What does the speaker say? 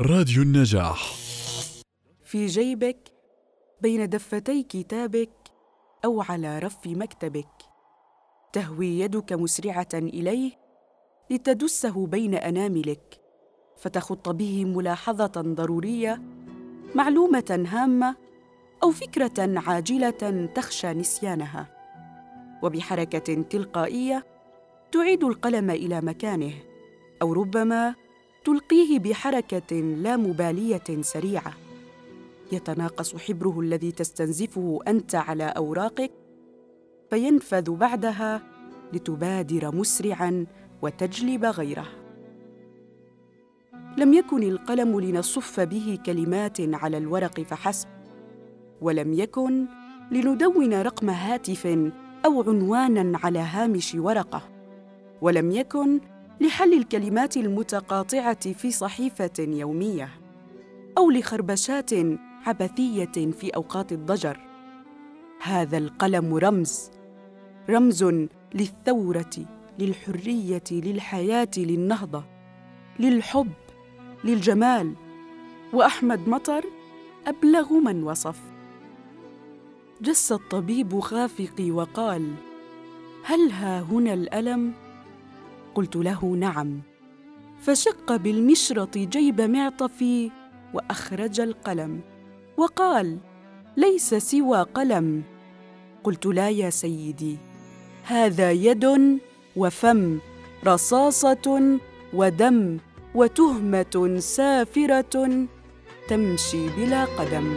راديو النجاح. في جيبك بين دفتي كتابك أو على رف مكتبك. تهوي يدك مسرعة إليه لتدسه بين أناملك. فتخط به ملاحظة ضرورية معلومة هامة أو فكرة عاجلة تخشى نسيانها. وبحركة تلقائية تعيد القلم إلى مكانه أو ربما تلقيه بحركة لا مبالية سريعة. يتناقص حبره الذي تستنزفه أنت على أوراقك فينفذ بعدها لتبادر مسرعا وتجلب غيره. لم يكن القلم لنصف به كلمات على الورق فحسب ولم يكن لندون رقم هاتف أو عنوانا على هامش ورقة ولم يكن لحل الكلمات المتقاطعة في صحيفة يومية أو لخربشات عبثية في أوقات الضجر. هذا القلم رمز رمز للثورة للحرية للحياة للنهضة للحب للجمال. وأحمد مطر أبلغ من وصف. جس الطبيب خافقي وقال هل ها هنا الألم؟ قلت له نعم. فشق بالمشرط جيب معطفي وأخرج القلم وقال ليس سوى قلم. قلت لا يا سيدي هذا يد وفم رصاصة ودم وتهمة سافرة تمشي بلا قدم.